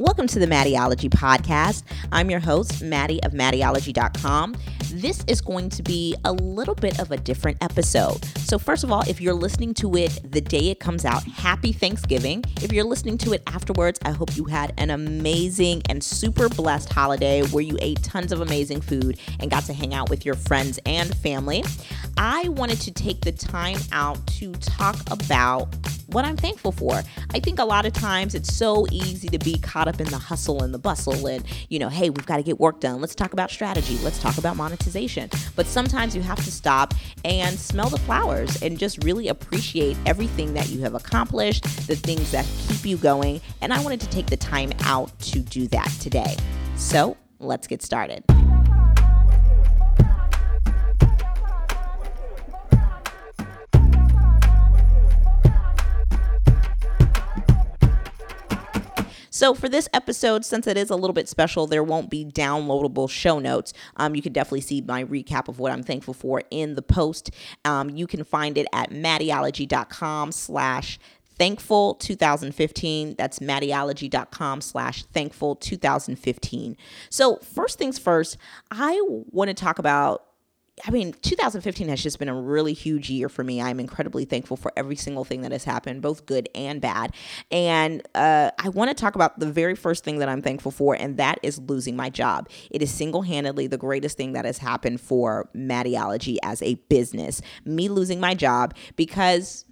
Welcome to the Maddieology Podcast. I'm your host, Maddie of Maddieology.com. This is going to be a little bit of a different episode. So, first of all, if you're listening to it the day it comes out, happy Thanksgiving. If you're listening to it afterwards, I hope you had an amazing and super blessed holiday where you ate tons of amazing food and got to hang out with your friends and family. I wanted to take the time out to talk about what I'm thankful for. I think a lot of times it's so easy to be caught up in the hustle and the bustle and, you know, hey, we've got to get work done. Let's talk about strategy. Let's talk about monetization. But sometimes you have to stop and smell the flowers and just really appreciate everything that you have accomplished, the things that keep you going. And I wanted to take the time out to do that today. So let's get started. So for this episode, since it is a little bit special, there won't be downloadable show notes. Um, you can definitely see my recap of what I'm thankful for in the post. Um, you can find it at maddieology.com slash thankful 2015 that's maddieology.com slash thankful 2015 so first things first i want to talk about I mean, 2015 has just been a really huge year for me. I'm incredibly thankful for every single thing that has happened, both good and bad. And uh, I want to talk about the very first thing that I'm thankful for, and that is losing my job. It is single handedly the greatest thing that has happened for Maddieology as a business. Me losing my job because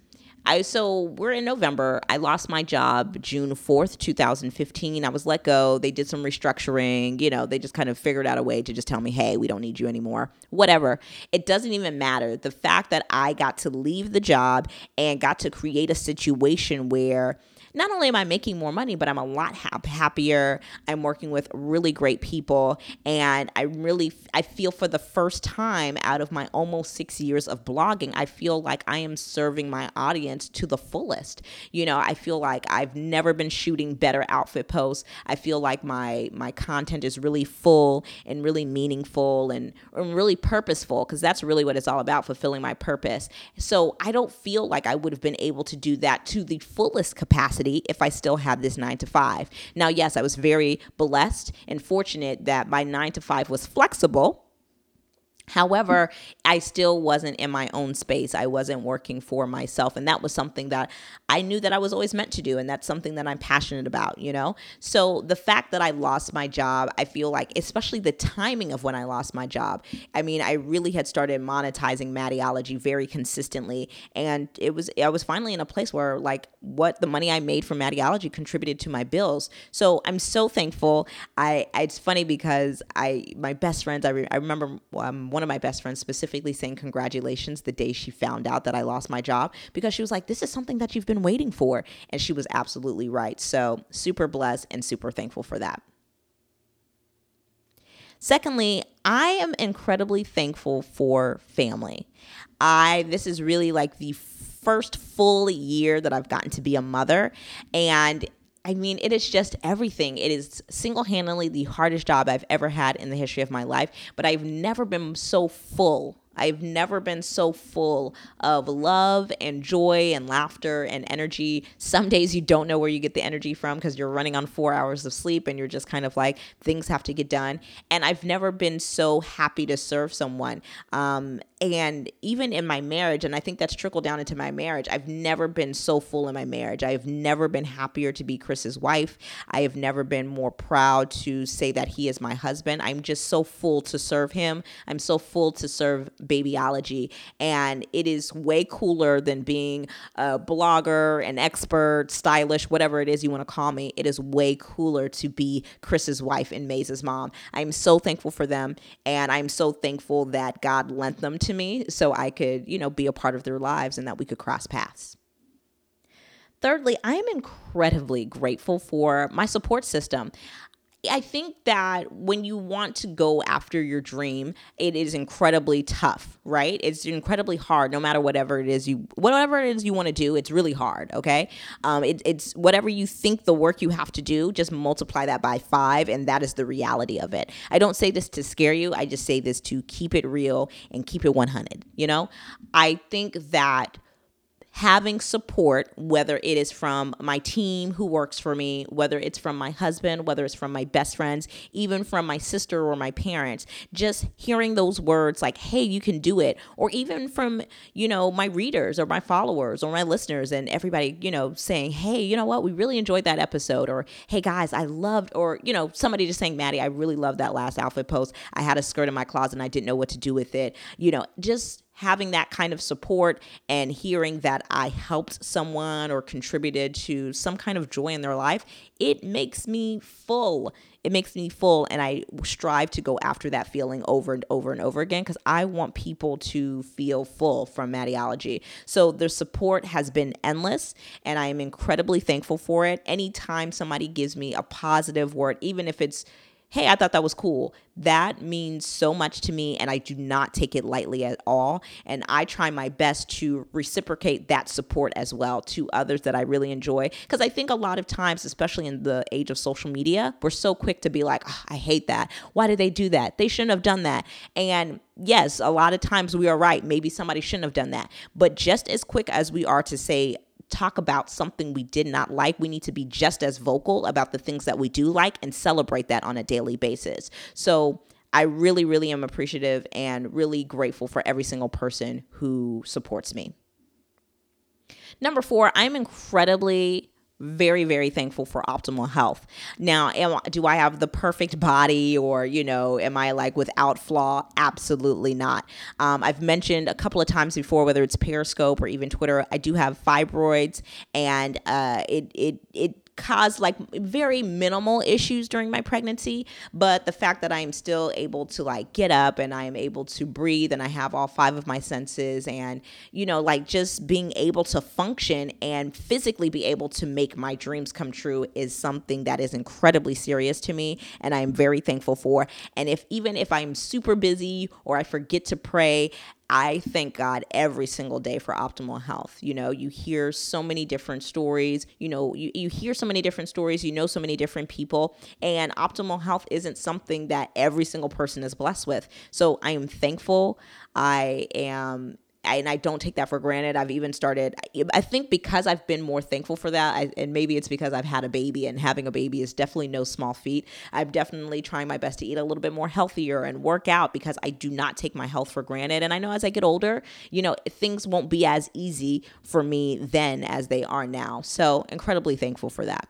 I so we're in November. I lost my job June 4th, 2015. I was let go. They did some restructuring, you know, they just kind of figured out a way to just tell me, "Hey, we don't need you anymore." Whatever. It doesn't even matter. The fact that I got to leave the job and got to create a situation where not only am I making more money, but I'm a lot ha- happier. I'm working with really great people, and I really I feel for the first time out of my almost six years of blogging, I feel like I am serving my audience to the fullest. You know, I feel like I've never been shooting better outfit posts. I feel like my my content is really full and really meaningful and, and really purposeful because that's really what it's all about, fulfilling my purpose. So I don't feel like I would have been able to do that to the fullest capacity capacity if I still had this nine to five. Now, yes, I was very blessed and fortunate that my nine to five was flexible However, I still wasn't in my own space. I wasn't working for myself. And that was something that I knew that I was always meant to do. And that's something that I'm passionate about, you know? So the fact that I lost my job, I feel like, especially the timing of when I lost my job, I mean, I really had started monetizing Maddieology very consistently. And it was, I was finally in a place where, like, what the money I made from Maddieology contributed to my bills. So I'm so thankful. I, it's funny because I, my best friends, I, re, I remember um, one of my best friends specifically saying congratulations the day she found out that I lost my job because she was like, this is something that you've been waiting for. And she was absolutely right. So, super blessed and super thankful for that. Secondly, I am incredibly thankful for family. I this is really like the first full year that I've gotten to be a mother and I mean, it is just everything. It is single handedly the hardest job I've ever had in the history of my life, but I've never been so full I've never been so full of love and joy and laughter and energy. Some days you don't know where you get the energy from because you're running on four hours of sleep and you're just kind of like, things have to get done. And I've never been so happy to serve someone. Um, and even in my marriage, and I think that's trickled down into my marriage, I've never been so full in my marriage. I have never been happier to be Chris's wife. I have never been more proud to say that he is my husband. I'm just so full to serve him. I'm so full to serve babyology. And it is way cooler than being a blogger, an expert, stylish, whatever it is you want to call me. It is way cooler to be Chris's wife and Maze's mom. I'm so thankful for them. And I'm so thankful that God lent them to me so I could, you know, be a part of their lives and that we could cross paths. Thirdly, I am incredibly grateful for my support system. I think that when you want to go after your dream, it is incredibly tough, right? It's incredibly hard, no matter whatever it is you, whatever it is you want to do. It's really hard. Okay, um, it, it's whatever you think the work you have to do. Just multiply that by five, and that is the reality of it. I don't say this to scare you. I just say this to keep it real and keep it 100. You know, I think that having support, whether it is from my team who works for me, whether it's from my husband, whether it's from my best friends, even from my sister or my parents, just hearing those words like, hey, you can do it, or even from, you know, my readers or my followers or my listeners and everybody, you know, saying, hey, you know what, we really enjoyed that episode, or hey, guys, I loved, or, you know, somebody just saying, Maddie, I really loved that last outfit post. I had a skirt in my closet and I didn't know what to do with it. You know, just having that kind of support and hearing that I helped someone or contributed to some kind of joy in their life, it makes me full. It makes me full, and I strive to go after that feeling over and over and over again because I want people to feel full from Maddieology. So the support has been endless, and I am incredibly thankful for it. Anytime somebody gives me a positive word, even if it's hey, I thought that was cool. That means so much to me, and I do not take it lightly at all. And I try my best to reciprocate that support as well to others that I really enjoy. Because I think a lot of times, especially in the age of social media, we're so quick to be like, oh, I hate that. Why did they do that? They shouldn't have done that. And yes, a lot of times we are right. Maybe somebody shouldn't have done that. But just as quick as we are to say, talk about something we did not like, we need to be just as vocal about the things that we do like and celebrate that on a daily basis. So, I really, really am appreciative and really grateful for every single person who supports me. Number four, I'm incredibly very very thankful for optimal health. Now am, do i have the perfect body or you know am i like without flaw? Absolutely not. Um, i've mentioned a couple of times before whether it's periscope or even twitter i do have fibroids and uh, it it it caused like very minimal issues during my pregnancy, but the fact that I am still able to like get up and I am able to breathe and I have all five of my senses and you know like just being able to function and physically be able to make my dreams come true is something that is incredibly serious to me and I am very thankful for. And if even if I'm super busy or I forget to pray, I thank God every single day for optimal health. You know, you hear so many different stories, you know, you, you hear so many different stories, you know, so many different people, and optimal health isn't something that every single person is blessed with. So I am thankful. I am and I don't take that for granted. I've even started, I think because I've been more thankful for that, I, and maybe it's because I've had a baby, and having a baby is definitely no small feat. I'm definitely trying my best to eat a little bit more healthier and work out because I do not take my health for granted. And I know as I get older, you know, things won't be as easy for me then as they are now. So, incredibly thankful for that.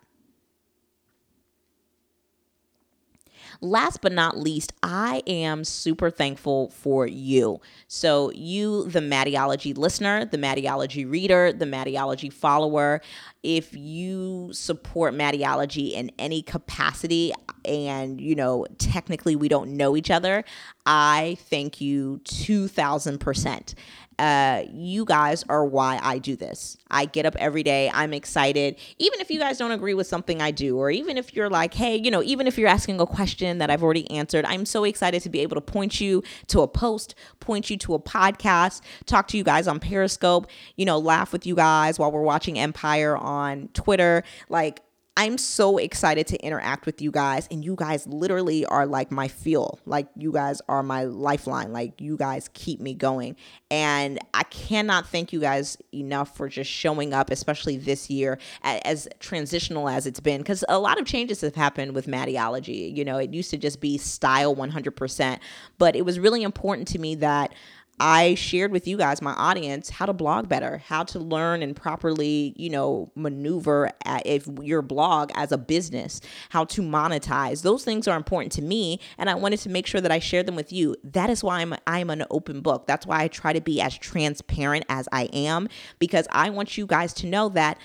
Last but not least, I am super thankful for you. So, you, the Maddieology listener, the Maddieology reader, the Maddieology follower, if you support Maddieology in any capacity and, you know, technically we don't know each other, I thank you 2000% uh, you guys are why I do this. I get up every day. I'm excited. Even if you guys don't agree with something I do, or even if you're like, hey, you know, even if you're asking a question that I've already answered, I'm so excited to be able to point you to a post, point you to a podcast, talk to you guys on Periscope, you know, laugh with you guys while we're watching Empire on Twitter. Like, I'm so excited to interact with you guys, and you guys literally are like my fuel. Like, you guys are my lifeline. Like, you guys keep me going. And I cannot thank you guys enough for just showing up, especially this year, as transitional as it's been. Because a lot of changes have happened with Maddieology. You know, it used to just be style 100%, but it was really important to me that I shared with you guys, my audience, how to blog better, how to learn and properly, you know, maneuver at, if your blog as a business, how to monetize. Those things are important to me, and I wanted to make sure that I share them with you. That is why I'm I'm an open book. That's why I try to be as transparent as I am because I want you guys to know that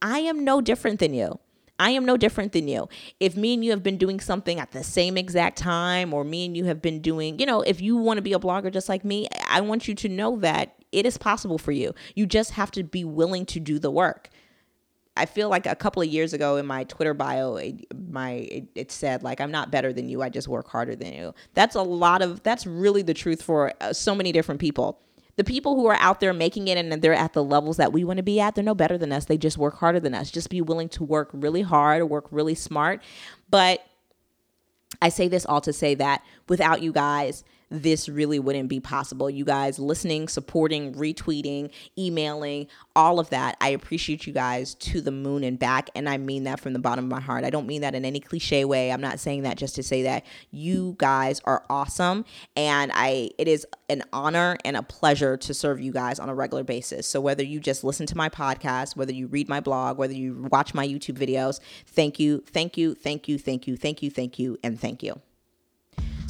I am no different than you. I am no different than you. If me and you have been doing something at the same exact time, or me and you have been doing, you know, if you want to be a blogger just like me, I want you to know that it is possible for you. You just have to be willing to do the work. I feel like a couple of years ago in my Twitter bio, it, my it, it, said like I'm not better than you. I just work harder than you. That's a lot of. That's really the truth for uh, so many different people the people who are out there making it and they're at the levels that we want to be at, they're no better than us. They just work harder than us. Just be willing to work really hard, or work really smart. But I say this all to say that without you guys, this really wouldn't be possible. You guys listening, supporting, retweeting, emailing, all of that. I appreciate you guys to the moon and back. And I mean that from the bottom of my heart. I don't mean that in any cliche way. I'm not saying that just to say that you guys are awesome. And I it is an honor and a pleasure to serve you guys on a regular basis. So whether you just listen to my podcast, whether you read my blog, whether you watch my YouTube videos, thank you, thank you, thank you, thank you, thank you, thank you, and thank you.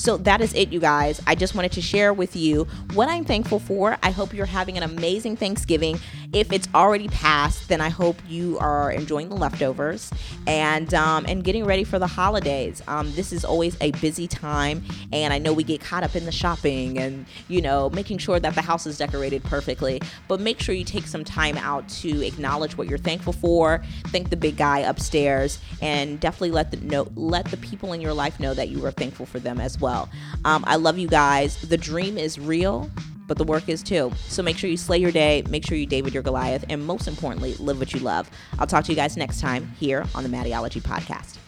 So that is it, you guys. I just wanted to share with you what I'm thankful for. I hope you're having an amazing Thanksgiving. If it's already passed, then I hope you are enjoying the leftovers and um, and getting ready for the holidays. Um, this is always a busy time, and I know we get caught up in the shopping and you know making sure that the house is decorated perfectly. But make sure you take some time out to acknowledge what you're thankful for. Thank the big guy upstairs, and definitely let the know let the people in your life know that you are thankful for them as well. Um, I love you guys. The dream is real, but the work is too. So make sure you slay your day, make sure you David your Goliath, and most importantly, live what you love. I'll talk to you guys next time here on the Maddieology Podcast.